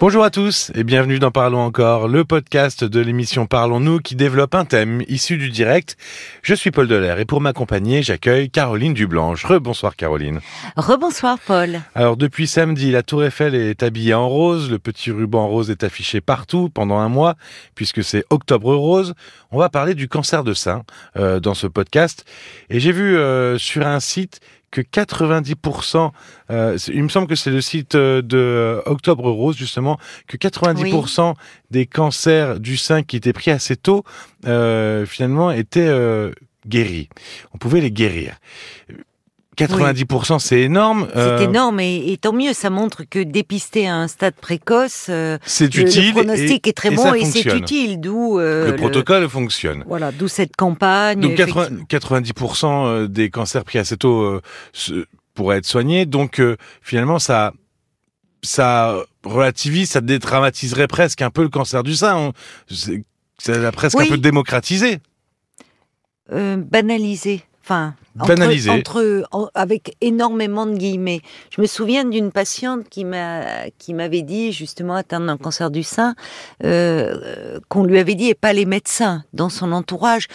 Bonjour à tous et bienvenue dans Parlons encore, le podcast de l'émission Parlons-nous qui développe un thème issu du direct. Je suis Paul Delair et pour m'accompagner, j'accueille Caroline Dublanche. Rebonsoir Caroline. Rebonsoir Paul. Alors depuis samedi, la Tour Eiffel est habillée en rose, le petit ruban rose est affiché partout pendant un mois puisque c'est Octobre Rose. On va parler du cancer de sein euh, dans ce podcast et j'ai vu euh, sur un site que 90%, euh, il me semble que c'est le site euh, de euh, Octobre Rose justement, que 90% des cancers du sein qui étaient pris assez tôt, euh, finalement, étaient euh, guéris. On pouvait les guérir. 90% c'est énorme. C'est euh, énorme et, et tant mieux, ça montre que dépister à un stade précoce, euh, C'est le, utile. le pronostic et, est très et bon et c'est utile, d'où euh, Le protocole fonctionne. Voilà, d'où cette campagne. Donc 80 effectivement. 90% euh, des cancers pris assez tôt pourraient être soignés. Donc finalement, ça, ça relativise, ça dédramatiserait presque un peu le cancer du sein. Ça l'a presque Oui. un peu démocratisé. Banalisé. Enfin, Banalisé. Entre, avec énormément de guillemets. Je me souviens d'une patiente qui m'a qui m'avait dit justement atteinte d'un cancer du sein, euh, qu'on lui avait dit et pas les médecins dans son entourage,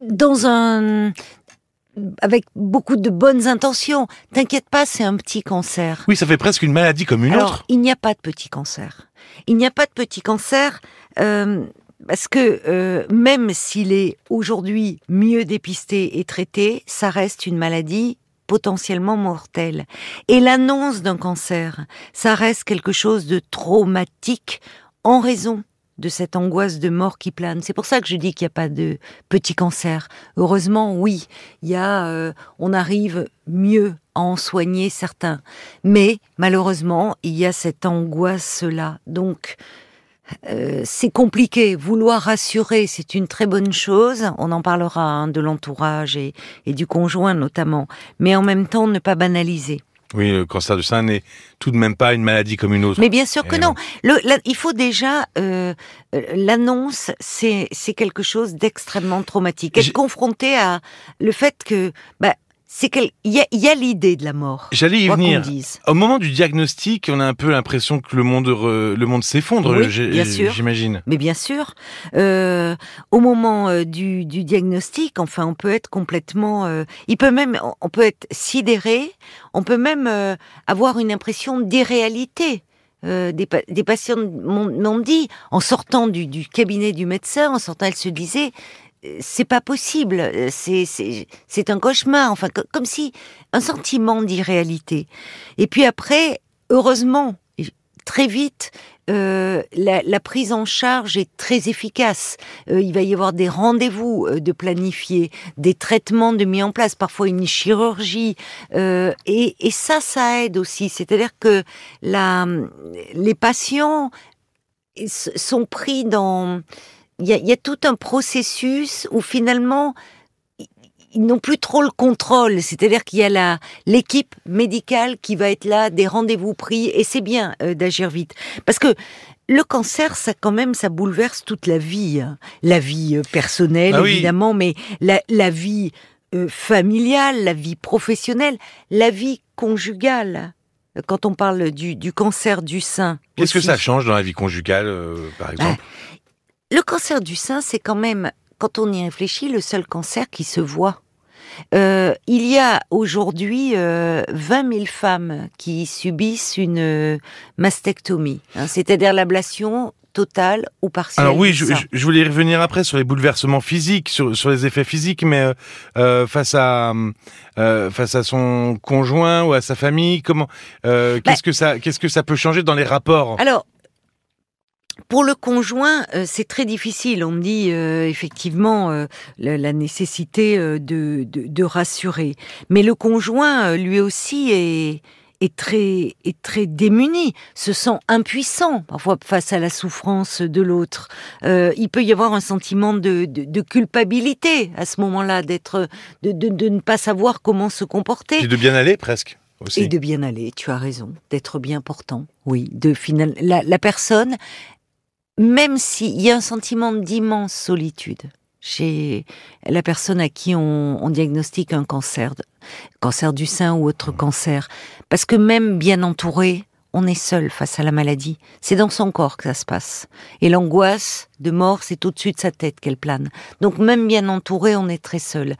dans un avec beaucoup de bonnes intentions. T'inquiète pas, c'est un petit cancer. Oui, ça fait presque une maladie comme une Alors, autre. il n'y a pas de petit cancer. Il n'y a pas de petit cancer euh, parce que euh, même s'il est aujourd'hui mieux dépisté et traité, ça reste une maladie potentiellement mortelle. Et l'annonce d'un cancer, ça reste quelque chose de traumatique en raison de cette angoisse de mort qui plane. C'est pour ça que je dis qu'il n'y a pas de petit cancer. Heureusement, oui, il y a, euh, on arrive mieux à en soigner certains. Mais malheureusement, il y a cette angoisse-là. Donc, euh, c'est compliqué. Vouloir rassurer, c'est une très bonne chose. On en parlera hein, de l'entourage et, et du conjoint notamment. Mais en même temps, ne pas banaliser. Oui, le cancer du sein n'est tout de même pas une maladie comme une autre. Mais bien sûr que non. Le, la- il faut déjà euh, l'annonce, c'est quelque chose d'extrêmement traumatique. Être confronté à le fait que bah c'est qu'il y a, a l'idée de la mort. J'allais y venir. Au moment du diagnostic, on a un peu l'impression que le monde, re- le monde s'effondre, Oui, j'imagine. Mais bien sûr, euh, au moment euh, du, du diagnostic, enfin, on peut être complètement, euh, il peut même, on peut être sidéré, on peut même euh, avoir une impression d'irréalité. Euh, des, pa- des patients m'ont dit, en sortant du, du cabinet du médecin, en sortant, elles se disaient, euh, c'est pas possible, c'est un cauchemar, enfin, co- comme si un sentiment d'irréalité. Et puis après, heureusement, très vite, euh, la, la prise en charge est très efficace. Euh, il va y avoir des rendez-vous euh, de planifier, des traitements de mis en place, parfois une chirurgie, euh, et, et ça, ça aide aussi. C'est-à-dire que la, les patients sont pris dans, il y a, il y a tout un processus où finalement ils n'ont plus trop le contrôle, c'est-à-dire qu'il y a la l'équipe médicale qui va être là, des rendez-vous pris, et c'est bien euh, d'agir vite, parce que le cancer, ça quand même, ça bouleverse toute la vie, hein. la vie euh, personnelle Ah oui. évidemment, mais la, la vie euh, familiale, la vie professionnelle, la vie conjugale. Quand on parle du, du cancer du sein, Qu'est-ce que ça change dans la vie conjugale, euh, par exemple? Le cancer du sein, c'est quand même, quand on y réfléchit, le seul cancer qui se voit. Euh, il y a aujourd'hui euh, 20 000 femmes qui subissent une euh, mastectomie, hein, c'est-à-dire l'ablation totale ou partielle. Alors oui, je, voulais y revenir après sur les bouleversements physiques, sur, sur les effets physiques, mais euh, euh, face à euh, face à son conjoint ou à sa famille, comment euh, Bah qu'est-ce que ça qu'est-ce que ça peut changer dans les rapports? Alors, pour le conjoint, euh, c'est très difficile. On me dit euh, effectivement euh, la, la nécessité de, de, de rassurer. Mais le conjoint, lui aussi, est, est, très, est très démuni, se sent impuissant parfois face à la souffrance de l'autre. Il peut y avoir un sentiment de, de, culpabilité à ce moment-là, d'être, de, ne pas savoir comment se comporter. Puis de bien aller presque aussi. Et de bien aller, tu as raison, d'être bien portant. Oui, de final, la, la personne, même s'il y a un sentiment d'immense solitude chez la personne à qui on, diagnostique un cancer, cancer du sein ou autre cancer, parce que même bien entouré, on est seul face à la maladie. C'est dans son corps que ça se passe. Et l'angoisse de mort, c'est au-dessus de sa tête qu'elle plane. Donc même bien entouré, on est très seul.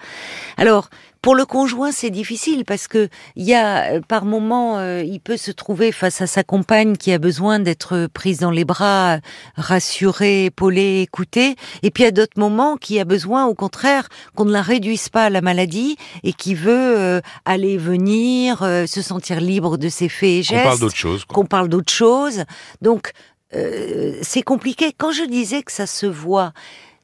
Alors, pour le conjoint, c'est difficile parce que il y a euh, par moment, euh, il peut se trouver face à sa compagne qui a besoin d'être prise dans les bras, rassurée, épaulée, écoutée, et puis à d'autres moments qui a besoin, au contraire, qu'on ne la réduise pas à la maladie et qui veut euh, aller venir, se sentir libre de ses faits et gestes. Qu'on parle d'autre chose. Qu'on parle d'autre chose. Donc c'est compliqué. Quand je disais que ça se voit,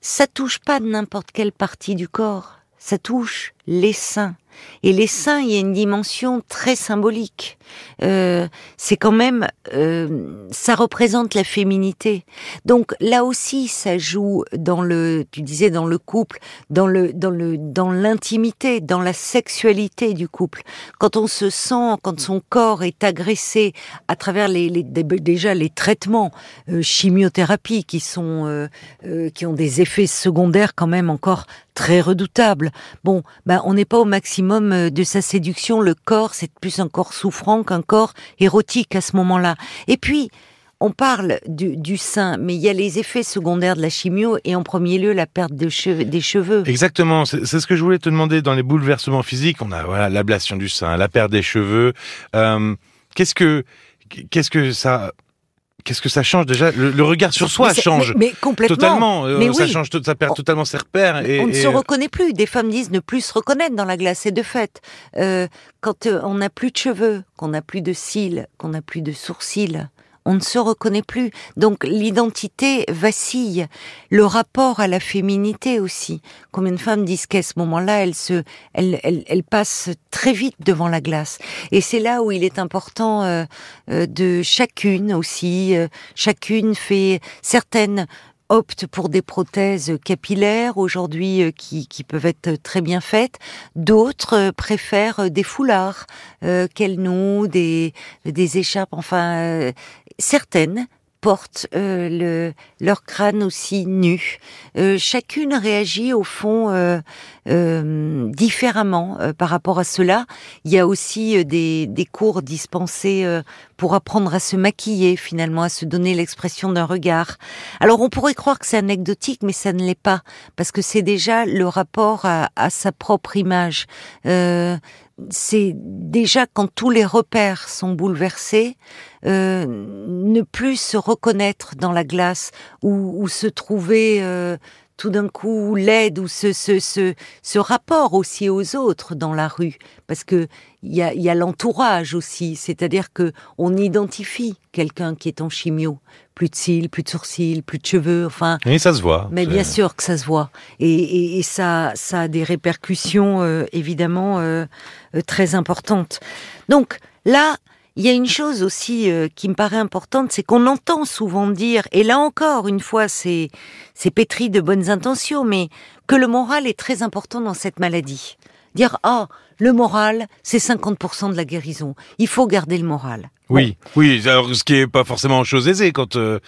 ça touche pas n'importe quelle partie du corps ça touche les seins. Et les seins, il y a une dimension très symbolique. Euh, c'est quand même, euh, ça représente la féminité. Donc là aussi, ça joue dans le, tu disais dans le couple, dans le, dans le, dans l'intimité, dans la sexualité du couple. Quand on se sent, quand son corps est agressé à travers les, les déjà les traitements, euh, chimiothérapie qui sont, euh, euh, qui ont des effets secondaires quand même encore très redoutables. Bon, ben on n'est pas au maximum de sa séduction. Le corps, c'est plus un corps souffrant qu'un corps érotique à ce moment-là. Et puis, on parle du, sein, mais il y a les effets secondaires de la chimio et en premier lieu la perte de cheveux, des cheveux. Exactement, c'est ce que je voulais te demander dans les bouleversements physiques. On a voilà l'ablation du sein, la perte des cheveux. Euh, qu'est-ce que qu'est-ce que ça Qu'est-ce que ça change déjà? Le, regard sur soi change. Mais, complètement. Totalement. Euh, ça change, ça perd totalement ses repères. Et, on ne se reconnaît plus. Des femmes disent ne plus se reconnaître dans la glace. Et de fait, euh, quand euh, on n'a plus de cheveux, qu'on n'a plus de cils, qu'on n'a plus de sourcils, on ne se reconnaît plus. Donc l'identité vacille. Le rapport à la féminité aussi. Combien de femmes disent qu'à ce moment-là, elles se, elles, elles, passent très vite devant la glace. Et c'est là où il est important euh, euh, de chacune aussi. Euh, chacune fait certaines optent pour des prothèses capillaires aujourd'hui euh, qui, qui, peuvent être très bien faites. D'autres euh, préfèrent des foulards euh, qu'elles nouent, des, des écharpes. Enfin, certaines portent euh, le, leur crâne aussi nu. Euh, chacune réagit au fond euh, différemment par rapport à cela. Il y a aussi des, des cours dispensés pour apprendre à se maquiller finalement, à se donner l'expression d'un regard. Alors on pourrait croire que c'est anecdotique, mais ça ne l'est pas, parce que c'est déjà le rapport à, à sa propre image c'est déjà quand tous les repères sont bouleversés, euh, ne plus se reconnaître dans la glace ou, se trouver euh, tout d'un coup l'aide ou ce, ce, rapport aussi aux autres dans la rue, parce que il y a, l'entourage aussi, c'est-à-dire que on identifie quelqu'un qui est en chimio, plus de cils, plus de sourcils, plus de cheveux, enfin. Et ça se voit. Mais bien sûr que ça se voit, et, ça, ça a des répercussions euh, évidemment euh, euh, très importantes. Donc là, il y a une chose aussi qui me paraît importante, c'est qu'on entend souvent dire, et là encore, une fois, c'est c'est pétri de bonnes intentions, mais que le moral est très important dans cette maladie. Dire ah le moral, c'est 50% de la guérison. Il faut garder le moral. Oui, oui. Alors, ce qui est pas forcément chose aisée quand euh,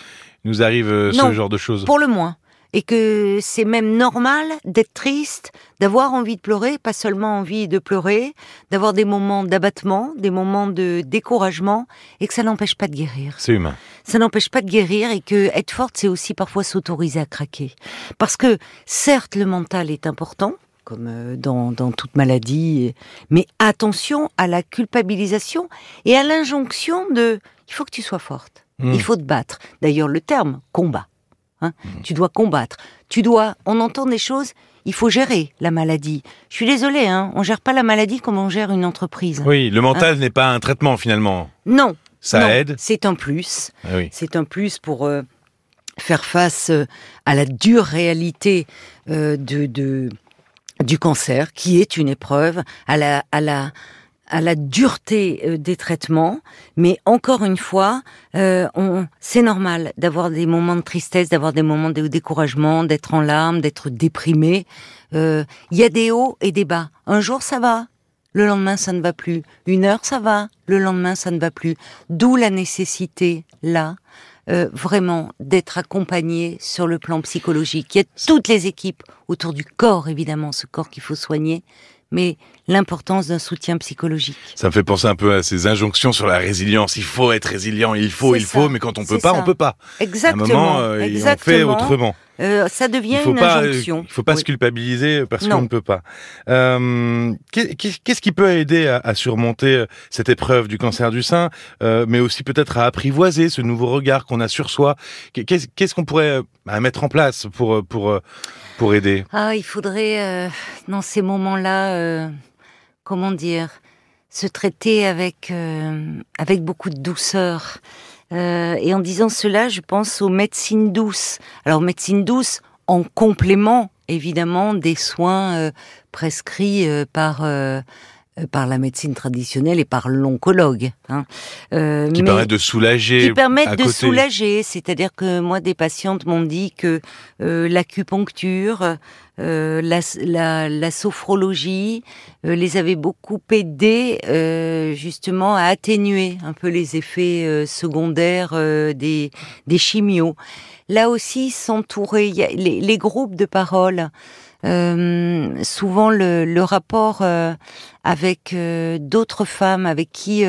nous arrive euh, ce genre de choses. Pour le moins. Et que c'est même normal d'être triste, d'avoir envie de pleurer, pas seulement envie de pleurer, d'avoir des moments d'abattement, des moments de découragement, et que ça n'empêche pas de guérir. C'est humain. Ça n'empêche pas de guérir et que être forte, c'est aussi parfois s'autoriser à craquer. Parce que certes, le mental est important, comme euh, dans, toute maladie. Mais attention à la culpabilisation et à l'injonction de il faut que tu sois forte, hmm. il faut te battre. D'ailleurs, le terme combat. Hein, hmm. Tu dois combattre. Tu dois. On entend des choses. Il faut gérer la maladie. Je suis désolée, hein, on gère pas la maladie comme on gère une entreprise. Oui, le mental hein n'est pas un traitement finalement. Non. Ça aide. C'est un plus. Ah c'est un plus pour euh, faire face euh, à la dure réalité de, de du cancer, qui est une épreuve à la, à la, à la dureté euh, des traitements, mais encore une fois, euh, c'est normal d'avoir des moments de tristesse, d'avoir des moments de découragement, d'être en larmes, d'être déprimé. Euh, il y a des hauts et des bas. Un jour ça va, le lendemain ça ne va plus. Une heure ça va, le lendemain ça ne va plus. D'où la nécessité là euh, vraiment d'être accompagné sur le plan psychologique. Il y a toutes les équipes autour du corps, évidemment, ce corps qu'il faut soigner, mais l'importance d'un soutien psychologique. Ça me fait penser un peu à ces injonctions sur la résilience. Il faut être résilient, il faut, il faut, mais quand on peut pas, on peut pas. Exactement. À un moment, euh, on fait autrement. Euh, ça devient une injonction. Il ne faut pas se culpabiliser parce qu'on ne peut pas. Euh, Qu'est-ce qui peut aider à, à, surmonter euh, cette épreuve du cancer du sein, euh, mais aussi peut-être à apprivoiser ce nouveau regard qu'on a sur soi? Qu'est-ce qu'on pourrait euh, mettre en place pour pour pour aider? Ah, il faudrait dans ces moments-là, comment dire, se traiter avec avec beaucoup de douceur. Euh, et en disant cela, je pense aux médecines douces. Alors médecine douce en complément évidemment des soins euh, prescrits euh, par par la médecine traditionnelle et par l'oncologue. Hein. qui permettent de soulager. Qui permettent de soulager, c'est-à-dire que moi, des patientes m'ont dit que l'acupuncture, euh, la, la, la, sophrologie euh, les avait beaucoup aidés euh, justement à atténuer un peu les effets secondaires des, des chimios. Là aussi, s'entourer, les, les, groupes de parole, souvent le, le rapport avec d'autres femmes avec qui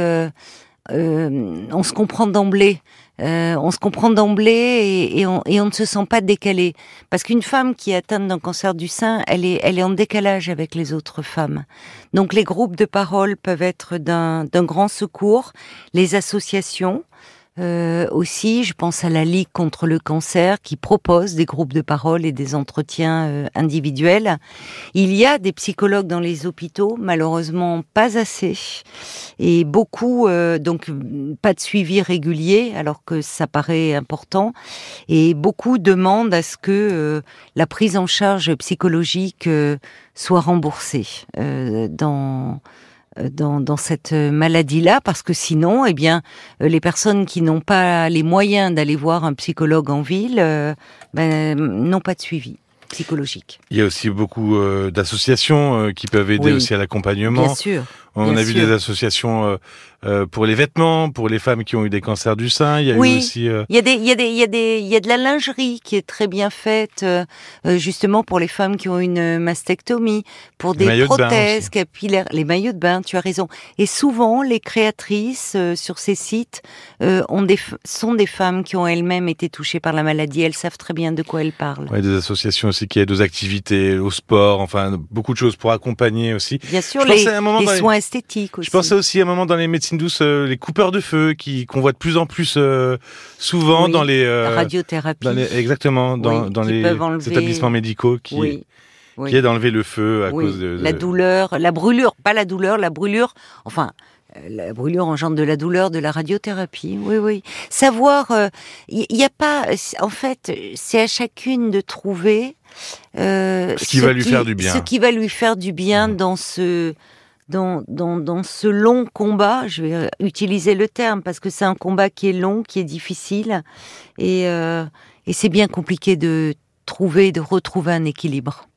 on se comprend d'emblée. Euh, on se comprend d'emblée et, on, ne se sent pas décalé. Parce qu'une femme qui est atteinte d'un cancer du sein, elle est, elle est en décalage avec les autres femmes. Donc les groupes de parole peuvent être d'un grand secours, les associations, euh, aussi, je pense à la Ligue contre le cancer qui propose des groupes de parole et des entretiens euh, individuels. Il y a des psychologues dans les hôpitaux, malheureusement pas assez, et beaucoup, euh, donc pas de suivi régulier, alors que ça paraît important, et beaucoup demandent à ce que la prise en charge psychologique soit remboursée dans euh, dans, dans, cette maladie-là, parce que sinon, eh bien, euh, les personnes qui n'ont pas les moyens d'aller voir un psychologue en ville euh, ben, n'ont pas de suivi psychologique. Il y a aussi beaucoup d'associations qui peuvent aider aussi à l'accompagnement. Bien sûr. On a vu des associations euh, euh, pour les vêtements, pour les femmes qui ont eu des cancers du sein. Il y a oui, aussi. Euh... Il y a des, il y a des, il y a des, il y a de la lingerie qui est très bien faite, euh, euh, justement pour les femmes qui ont une mastectomie, pour des prothèses capillaires, les maillots de bain. Tu as raison. Et souvent, les créatrices sur ces sites ont des, sont des femmes qui ont elles-mêmes été touchées par la maladie. Elles savent très bien de quoi elles parlent. Ouais, des associations aussi qui aident aux activités, au sport, enfin beaucoup de choses pour accompagner aussi. Bien sûr, les, les soins esthétique aussi. Je pensais aussi à un moment dans les médecines douces, euh, les coupeurs de feu qui qu'on voit de plus en plus euh, souvent dans les euh, radiothérapie. exactement dans, dans les établissements médicaux qui oui. qui aident à enlever le feu à cause de, la douleur, la brûlure, pas la douleur, la brûlure. Enfin, la brûlure engendre de la douleur, de la radiothérapie. Oui, oui. Savoir, il n'y a pas, en fait, c'est à chacune de trouver euh, ce qui va lui faire du bien. Ce qui va lui faire du bien mmh. dans ce dans, dans, dans, ce long combat, je vais utiliser le terme parce que c'est un combat qui est long, qui est difficile, et, euh, et c'est bien compliqué de trouver, de retrouver un équilibre.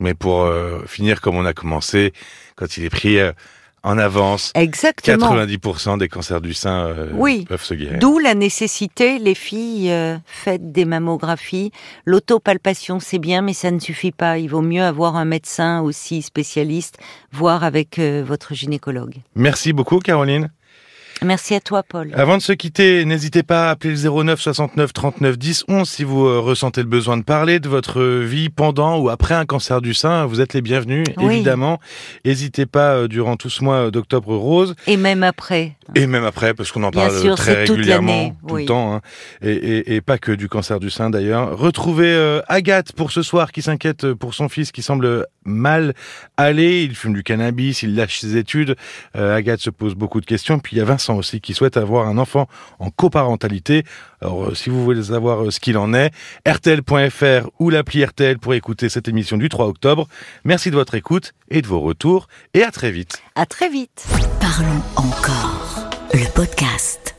Mais pour euh, finir comme on a commencé, quand il est pris euh, en avance. Exactement. 90% des cancers du sein euh, peuvent se guérir. D'où la nécessité, les filles, euh, faites des mammographies. L'autopalpation, c'est bien, mais ça ne suffit pas. Il vaut mieux avoir un médecin aussi spécialiste, voire avec euh, votre gynécologue. Merci beaucoup, Caroline. Merci à toi, Paul. Avant de se quitter, n'hésitez pas à appeler le 09 69 39 10 11 si vous euh, ressentez le besoin de parler de votre vie pendant ou après un cancer du sein. Vous êtes les bienvenus, évidemment. N'hésitez pas euh, durant tout ce mois d'octobre rose. Et même après. Et même après, parce qu'on en parle très régulièrement, tout le temps. Hein. Et, et, et, pas que du cancer du sein d'ailleurs. Retrouvez euh, Agathe pour ce soir qui s'inquiète pour son fils qui semble mal aller. Il fume du cannabis, il lâche ses études. Agathe se pose beaucoup de questions. Puis il y a Vincent aussi qui souhaite avoir un enfant en coparentalité. Alors, euh, si vous voulez savoir euh, ce qu'il en est, rtl.fr ou l'appli RTL pour écouter cette émission du 3 octobre. Merci de votre écoute et de vos retours et à très vite. À très vite. Parlons encore. Le podcast.